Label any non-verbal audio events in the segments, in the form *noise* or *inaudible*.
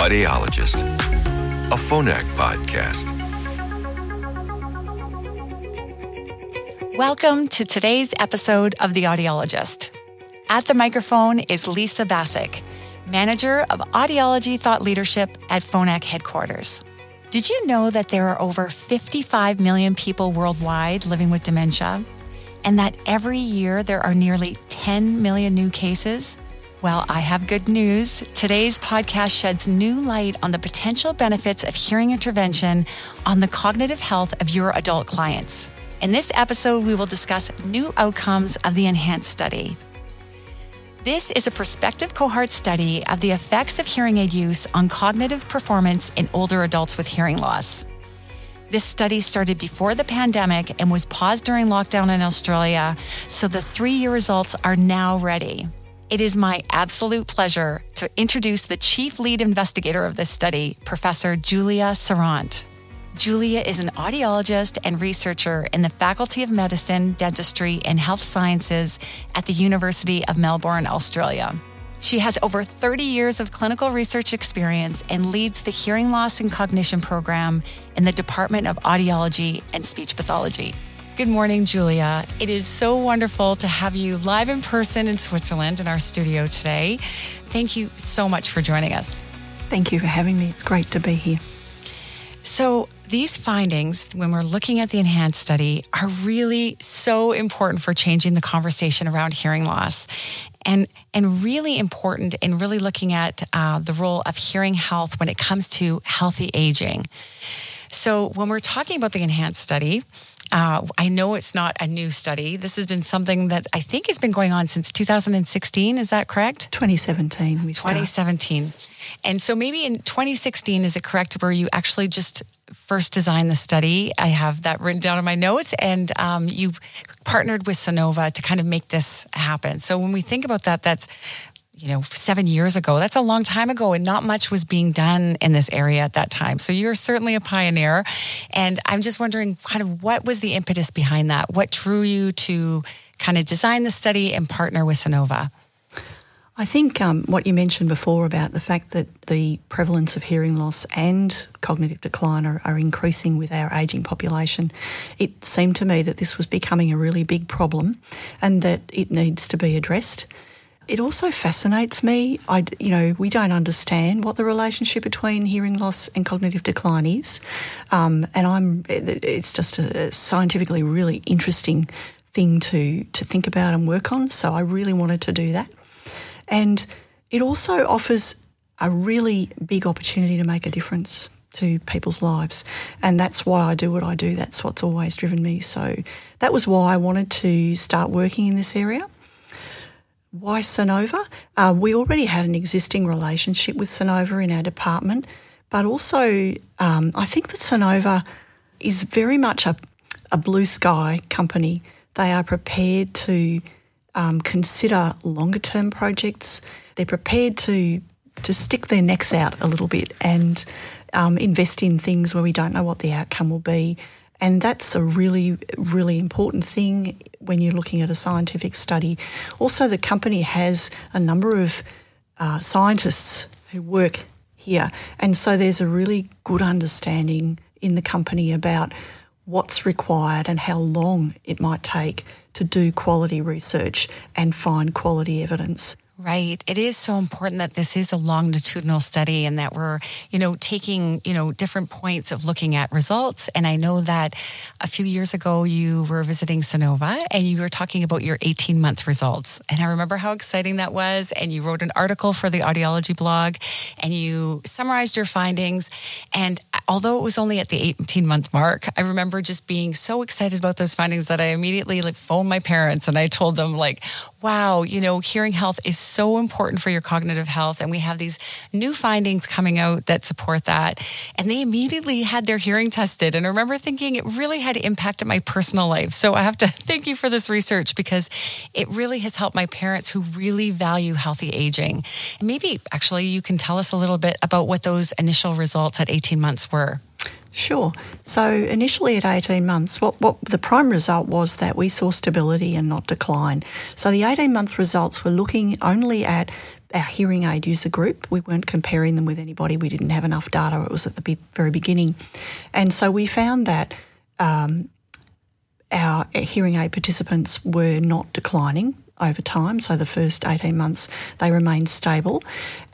Audiologist, a Phonak podcast. Welcome to today's episode of The Audiologist. At the microphone is Lisa Bacic, Manager of Audiology Thought Leadership at Phonak headquarters. Did you know that there are over 55 million people worldwide living with dementia? And that every year there are nearly 10 million new cases? Well, I have good news. Today's podcast sheds new light on the potential benefits of hearing intervention on the cognitive health of your adult clients. In this episode, we will discuss new outcomes of the ENHANCE study. This is a prospective cohort study of the effects of hearing aid use on cognitive performance in older adults with hearing loss. This study started before the pandemic and was paused during lockdown in Australia, so the three year results are now ready. It is my absolute pleasure to introduce the chief lead investigator of this study, Professor Julia Sarant. Julia is an audiologist and researcher in the Faculty of Medicine, Dentistry, and Health Sciences at the University of Melbourne, Australia. She has over 30 years of clinical research experience and leads the Hearing Loss and Cognition program in the Department of Audiology and Speech Pathology. Good morning, Julia. It is so wonderful to have you live in person in Switzerland in our studio today. Thank you so much for joining us. Thank you for having me. It's great to be here. So, these findings, when we're looking at the ENHANCE study, are really so important for changing the conversation around hearing loss. And, and really important in really looking at uh, the role of hearing health when it comes to healthy aging. So, when we're talking about the ENHANCE study, uh, I know it's not a new study. This has been something that I think has been going on since 2016. Is that correct? 2017. We 2017. And so maybe in 2016, is it correct where you actually just first designed the study? I have that written down in my notes, and um, you partnered with Sonova to kind of make this happen. So when we think about that, that's you know, seven years ago. That's a long time ago, and not much was being done in this area at that time. So you're certainly a pioneer. And I'm just wondering, kind of, what was the impetus behind that? What drew you to kind of design the study and partner with Sonova? I think um, what you mentioned before about the fact that the prevalence of hearing loss and cognitive decline are, are, increasing with our ageing population, it seemed to me that this was becoming a really big problem and that it needs to be addressed it also fascinates me. I, you know, we don't understand what the relationship between hearing loss and cognitive decline is, um, and I'm. It's just a scientifically really interesting thing to to think about and work on. So I really wanted to do that, and it also offers a really big opportunity to make a difference to people's lives. And that's why I do what I do. That's what's always driven me. So that was why I wanted to start working in this area. Why Sonova? Uh, we already had an existing relationship with Sonova in our department, but also um, I think that Sonova is very much a, a blue sky company. They are prepared to um, consider longer term projects. They're prepared to to stick their necks out a little bit and um, invest in things where we don't know what the outcome will be. And that's a really, really important thing when you're looking at a scientific study. Also, the company has a number of uh, scientists who work here. And so there's a really good understanding in the company about what's required and how long it might take to do quality research and find quality evidence. Right. It is so important that this is a longitudinal study and that we're, you know, taking, you know, different points of looking at results. And I know that a few years ago you were visiting Sonova and you were talking about your 18 month results. And I remember how exciting that was. And you wrote an article for the audiology blog and you summarized your findings. And although it was only at the 18 month mark, I remember just being so excited about those findings that I immediately like phoned my parents and I told them like, wow, you know, hearing health is so important for your cognitive health. And we have these new findings coming out that support that. And they immediately had their hearing tested. And I remember thinking it really had impacted my personal life. So I have to *laughs* thank you for this research because it really has helped my parents who really value healthy aging. Maybe actually you can tell us a little bit about what those initial results at 18 months were. Sure. So initially at 18 months, what, what the prime result was that we saw stability and not decline. So the 18 month results were looking only at our hearing aid user group. We weren't comparing them with anybody. We didn't have enough data. It was at the very beginning. And so we found that um, our hearing aid participants were not declining over time. So the first 18 months, they remained stable.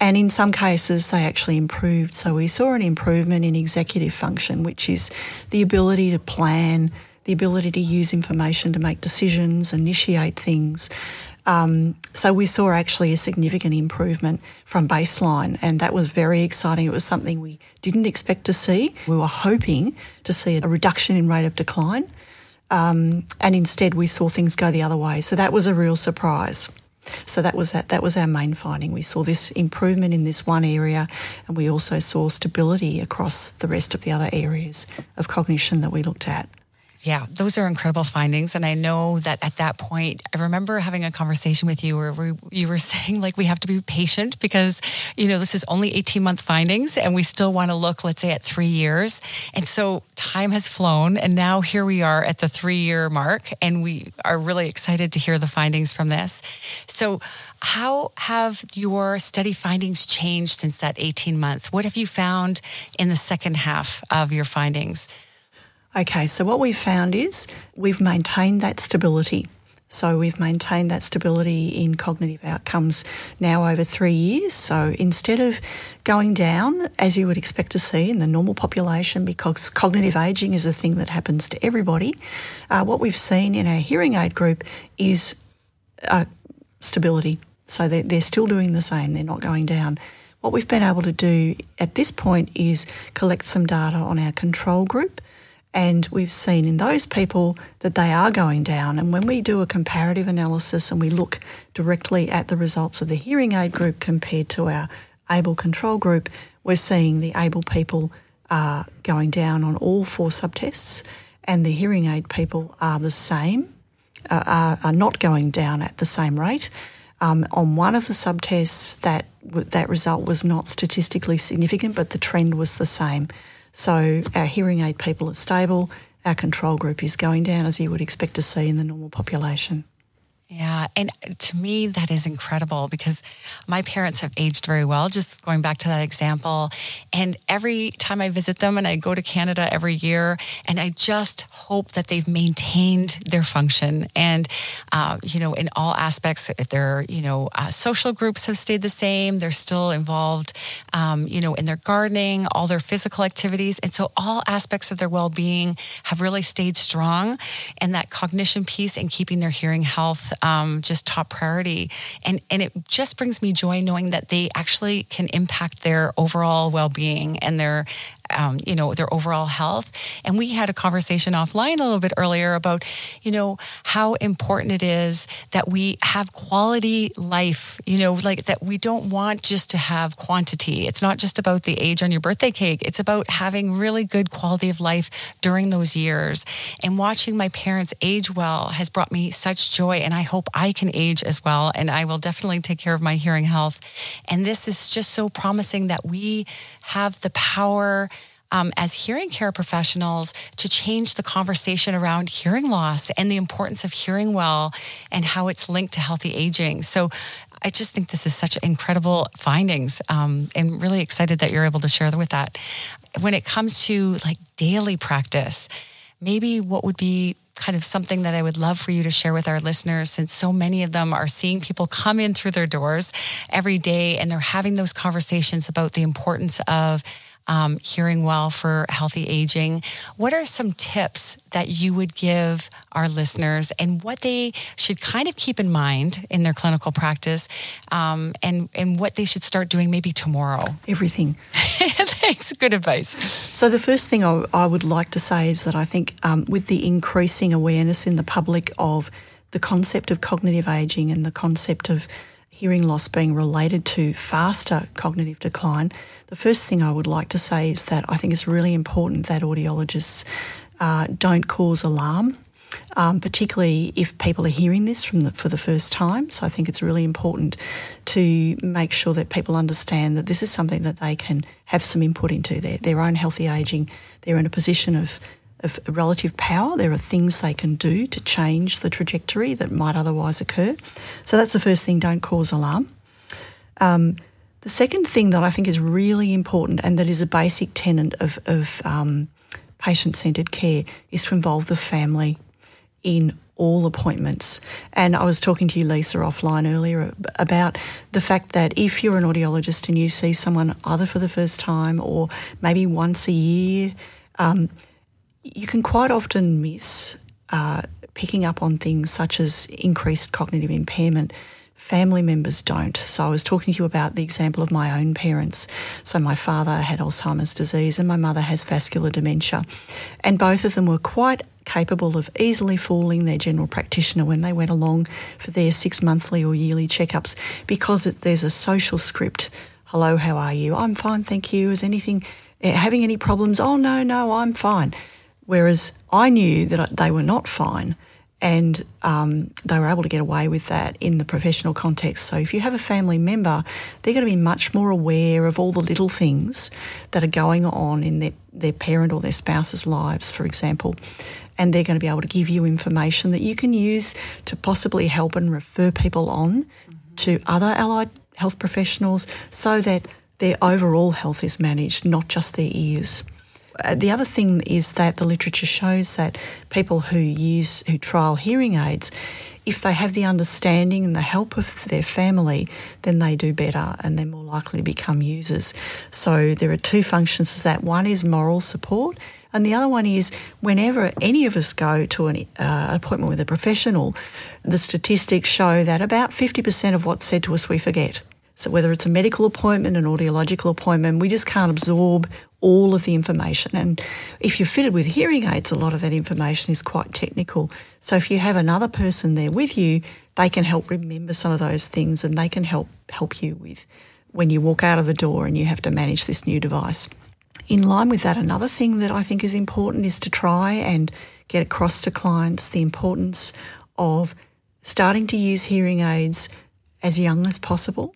And in some cases, they actually improved. So we saw an improvement in executive function, which is the ability to plan, the ability to use information to make decisions, initiate things. Um, so we saw actually a significant improvement from baseline, and that was very exciting. It was something we didn't expect to see. We were hoping to see a reduction in rate of decline, um, and instead we saw things go the other way. So that was a real surprise. So that was that, that was our main finding. We saw this improvement in this one area, and we also saw stability across the rest of the other areas of cognition that we looked at. Yeah, those are incredible findings. And I know that at that point, I remember having a conversation with you where we, you were *laughs* saying, like, we have to be patient because, you know, this is only 18 month findings and we still want to look, let's say, at three years. And so time has flown. And now here we are at the three year mark. And we are really excited to hear the findings from this. So, how have your study findings changed since that 18 month? What have you found in the second half of your findings? Okay, so what we've found is we've maintained that stability. So we've maintained that stability in cognitive outcomes now over three years. So instead of going down, as you would expect to see in the normal population, because cognitive aging is a thing that happens to everybody, uh, what we've seen in our hearing aid group is uh, stability. So they're, they're still doing the same, they're not going down. What we've been able to do at this point is collect some data on our control group. And we've seen in those people that they are going down. And when we do a comparative analysis and we look directly at the results of the hearing aid group compared to our able control group, we're seeing the able people are going down on all four subtests, and the hearing aid people are the same, uh, are, are, not going down at the same rate. Um, on one of the subtests, that that result was not statistically significant, but the trend was the same. So our hearing aid people are stable, our control group is going down as you would expect to see in the normal population. Yeah. And to me, that is incredible because my parents have aged very well, just going back to that example. And every time I visit them, and I go to Canada every year, and I just hope that they've maintained their function. And, uh, you know, in all aspects, their, you know, uh, social groups have stayed the same. They're still involved, um, you know, in their gardening, all their physical activities. And so all aspects of their well being have really stayed strong. And that cognition piece and keeping their hearing health um, just top priority. And, and it just brings me joy knowing that they actually can impact their overall well being and their um, you know, their overall health. And we had a conversation offline a little bit earlier about, you know, how important it is that we have quality life, you know, like that we don't want just to have quantity. It's not just about the age on your birthday cake. It's about having really good quality of life during those years. And watching my parents age well has brought me such joy. And I hope I can age as well. And I will definitely take care of my hearing health. And this is just so promising that we have the power um, as hearing care professionals to change the conversation around hearing loss and the importance of hearing well and how it's linked to healthy aging. So I just think this is such incredible findings um, and really excited that you're able to share with that. When it comes to like daily practice, maybe what would be kind of something that I would love for you to share with our listeners since so many of them are seeing people come in through their doors every day and they're having those conversations about the importance of um, hearing well for healthy aging. What are some tips that you would give our listeners and what they should kind of keep in mind in their clinical practice um, and, and what they should start doing maybe tomorrow? Everything. *laughs* Thanks. Good advice. So, the first thing I, I would like to say is that I think um, with the increasing awareness in the public of the concept of cognitive aging and the concept of hearing loss being related to faster cognitive decline, the first thing I would like to say is that I think it's really important that audiologists uh, don't cause alarm. Um, particularly if people are hearing this from the, for the first time. So I think it's really important to make sure that people understand that this is something that they can have some input into their, their own healthy aging. They're in a position of of relative power. There are things they can do to change the trajectory that might otherwise occur. So that's the first thing, don't cause alarm. Um, the second thing that I think is really important and that is a basic tenet of, of um, patient centred care is to involve the family in all appointments. And I was talking to you, Lisa, offline earlier about the fact that if you're an audiologist and you see someone either for the first time or maybe once a year, um, you can quite often miss uh, picking up on things such as increased cognitive impairment family members don't. So I was talking to you about the example of my own parents. So my father had Alzheimer's disease and my mother has vascular dementia. And both of them were quite capable of easily fooling their general practitioner when they went along for their six monthly or yearly checkups because it, there's a social script. Hello, how are you? I'm fine, thank you. Is anything eh, having any problems? Oh, no, no, I'm fine. Whereas I knew that they were not fine and um, they were able to get away with that in the professional context. So if you have a family member, they're going to be much more aware of all the little things that are going on in their, their parent or their spouse's lives, for example. And they're going to be able to give you information that you can use to possibly help and refer people on mm-hmm. to other allied health professionals so that their overall health is managed, not just their ears. Uh, the other thing is that the literature shows that people who use, who trial hearing aids, if they have the understanding and the help of their family, then they do better and they're more likely to become users. So there are two functions to that. One is moral support, and the other one is whenever any of us go to an uh, appointment with a professional, the statistics show that about 50% of what's said to us we forget. So whether it's a medical appointment, an audiological appointment, we just can't absorb all of the information. And if you're fitted with hearing aids, a lot of that information is quite technical. So if you have another person there with you, they can help remember some of those things and they can help help you with when you walk out of the door and you have to manage this new device. In line with that, another thing that I think is important is to try and get across to clients the importance of starting to use hearing aids as young as possible.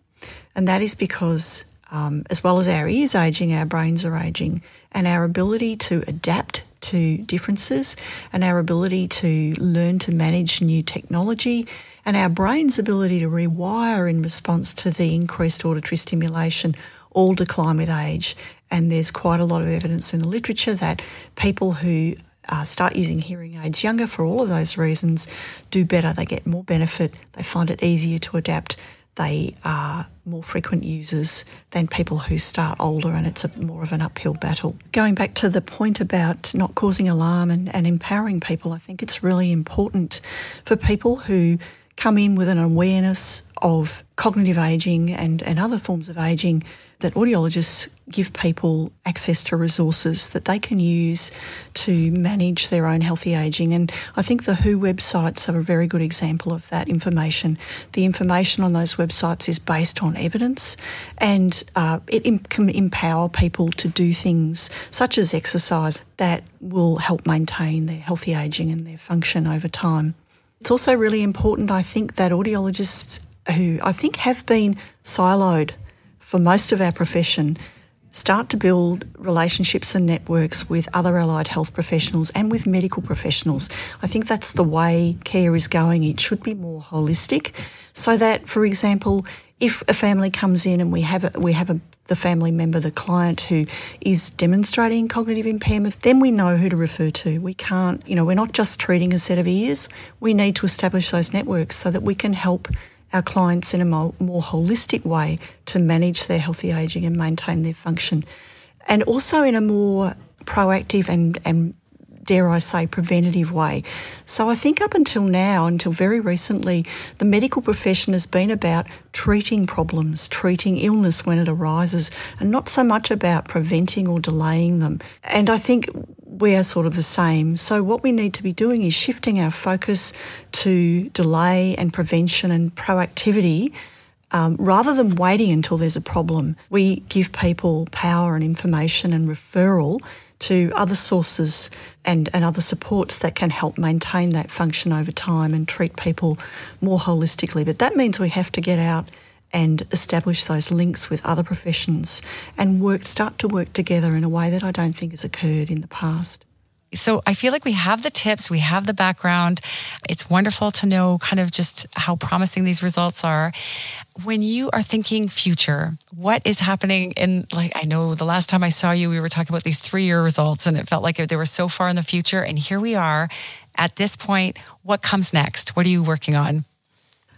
And that is because, um, as well as our ears aging, our brains are aging, and our ability to adapt to differences and our ability to learn to manage new technology and our brain's ability to rewire in response to the increased auditory stimulation all decline with age. And there's quite a lot of evidence in the literature that people who uh, start using hearing aids younger for all of those reasons do better. They get more benefit, they find it easier to adapt they are more frequent users than people who start older and it's a, more of an uphill battle. Going back to the point about not causing alarm and, and empowering people, I think it's really important for people who come in with an awareness of cognitive ageing and, and other forms of ageing that audiologists give people access to resources that they can use to manage their own healthy ageing. And I think the WHO websites are a very good example of that information. The information on those websites is based on evidence and uh, it can empower people to do things such as exercise that will help maintain their healthy ageing and their function over time. It's also really important, I think, that audiologists who I think have been siloed for most of our profession start to build relationships and networks with other allied health professionals and with medical professionals. I think that's the way care is going. It should be more holistic so that, for example, if a family comes in and we have a, we have a, the family member, the client who is demonstrating cognitive impairment, then we know who to refer to. We can't, you know, we're not just treating a set of ears. We need to establish those networks so that we can help our clients in a more, more holistic way to manage their healthy ageing and maintain their function. And also in a more proactive and, and dare I say, preventative way. So I think up until now, until very recently, the medical profession has been about treating problems, treating illness when it arises, and not so much about preventing or delaying them. And I think we are sort of the same. So, what we need to be doing is shifting our focus to delay and prevention and proactivity. Um, rather than waiting until there's a problem, we give people power and information and referral to other sources and, and other supports that can help maintain that function over time and treat people more holistically. But that means we have to get out and establish those links with other professions and work start to work together in a way that I don't think has occurred in the past. So I feel like we have the tips, we have the background. It's wonderful to know kind of just how promising these results are. When you are thinking future, what is happening in like I know the last time I saw you we were talking about these 3-year results and it felt like they were so far in the future and here we are at this point. What comes next? What are you working on?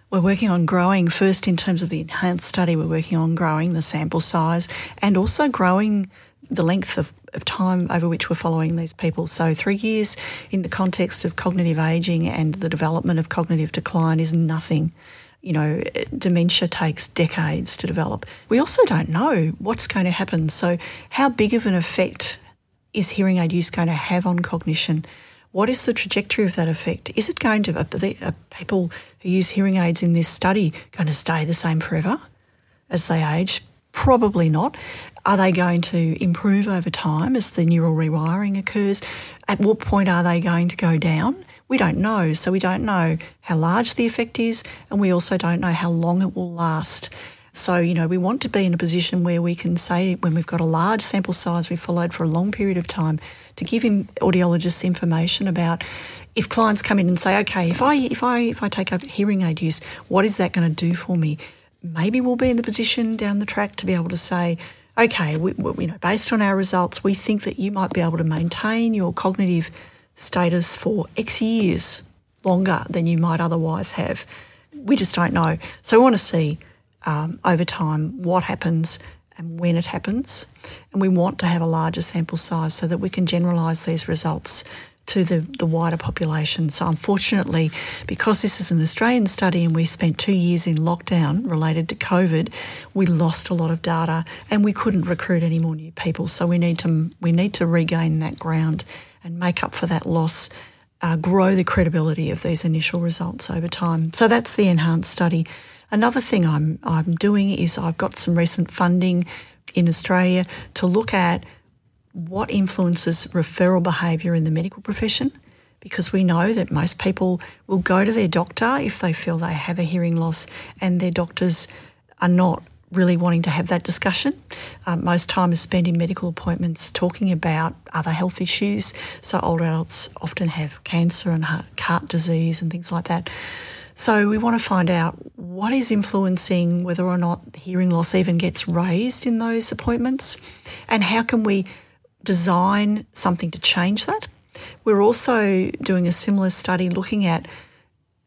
We're working on growing first in terms of the ENHANCE study. We're working on growing the sample size and also growing the length of, of time over which we're following these people. So, three years in the context of cognitive aging and the development of cognitive decline is nothing. You know, dementia takes decades to develop. We also don't know what's going to happen. So, how big of an effect is hearing aid use going to have on cognition? What is the trajectory of that effect? Is it going to, are, are people who use hearing aids in this study going to stay the same forever as they age? Probably not. Are they going to improve over time as the neural rewiring occurs? At what point are they going to go down? We don't know. So we don't know how large the effect is, and we also don't know how long it will last. So, you know, we want to be in a position where we can say, when we've got a large sample size we've followed for a long period of time, to give audiologists information about if clients come in and say, okay, if I if I if I take up hearing aid use, what is that going to do for me? Maybe we'll be in the position down the track to be able to say, okay, we, we, you know, based on our results, we think that you might be able to maintain your cognitive status for X years longer than you might otherwise have. We just don't know. So we want to see um, over time what happens and when it happens. And we want to have a larger sample size so that we can generalise these results to the, the wider population. So, unfortunately, because this is an Australian study and we spent two years in lockdown related to COVID, we lost a lot of data and we couldn't recruit any more new people. So, we need to, we need to regain that ground and make up for that loss. Uh, grow the credibility of these initial results over time. So that's the ENHANCE study. Another thing I'm I'm doing is I've got some recent funding in Australia to look at what influences referral behaviour in the medical profession because we know that most people will go to their doctor if they feel they have a hearing loss and their doctors are not really wanting to have that discussion. Um, most time is spent in medical appointments talking about other health issues. So older adults often have cancer and heart, heart disease and things like that. So we want to find out what is influencing whether or not hearing loss even gets raised in those appointments and how can we design something to change that. We're also doing a similar study looking at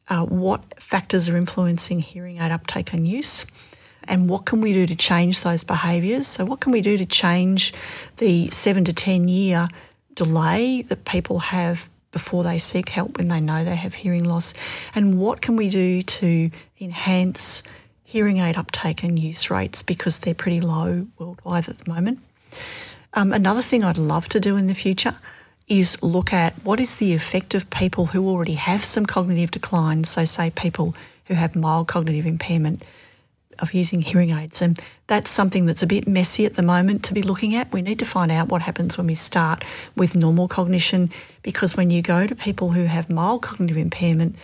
uh, what factors are influencing hearing aid uptake and use and what can we do to change those behaviours. So, what can we do to change the seven to 10 year delay that people have before they seek help when they know they have hearing loss? And what can we do to enhance hearing aid uptake and use rates because they're pretty low worldwide at the moment? Um, another thing I'd love to do in the future is look at what is the effect of people who already have some cognitive decline, so say people who have mild cognitive impairment of using hearing aids. And that's something that's a bit messy at the moment to be looking at. We need to find out what happens when we start with normal cognition because when you go to people who have mild cognitive impairment,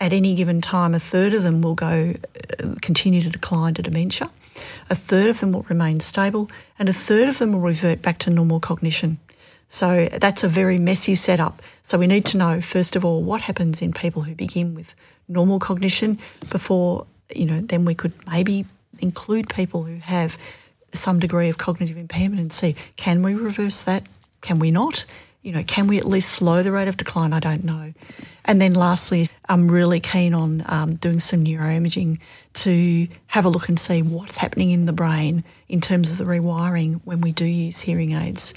at any given time, a third of them will go uh, continue to decline to dementia a third of them will remain stable, and a third of them will revert back to normal cognition. So that's a very messy setup. So we need to know, first of all, what happens in people who begin with normal cognition before, you know, then we could maybe include people who have some degree of cognitive impairment and see can we reverse that? Can we not? You know, can we at least slow the rate of decline? I don't know. And then lastly, I'm really keen on um, doing some neuroimaging to have a look and see what's happening in the brain in terms of the rewiring when we do use hearing aids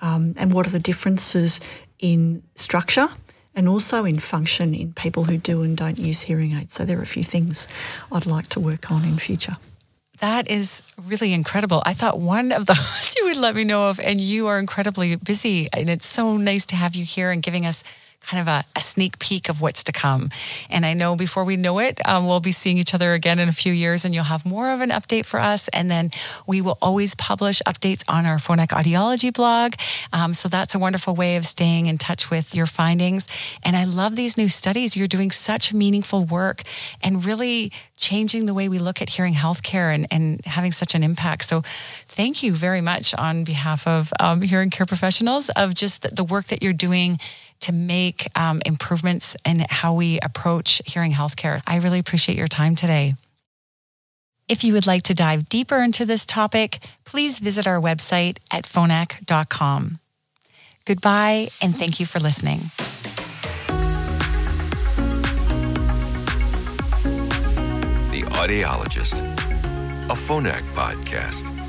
um, and what are the differences in structure and also in function in people who do and don't use hearing aids. So there are a few things I'd like to work on in future. That is really incredible. I thought one of those *laughs* you would let me know of, and you are incredibly busy. And it's so nice to have you here and giving us kind of a, a, sneak peek of what's to come. And I know before we know it, um, we'll be seeing each other again in a few years and you'll have more of an update for us. And then we will always publish updates on our Phonak Audiology blog. Um, so that's a wonderful way of staying in touch with your findings. And I love these new studies. You're doing such meaningful work and really changing the way we look at hearing healthcare and, and having such an impact. So thank you very much on behalf of um, hearing care professionals of just the work that you're doing to make um, improvements in how we approach hearing healthcare. I really appreciate your time today. If you would like to dive deeper into this topic, please visit our website at phonak.com. Goodbye, and thank you for listening. The Audiologist, a Phonak podcast.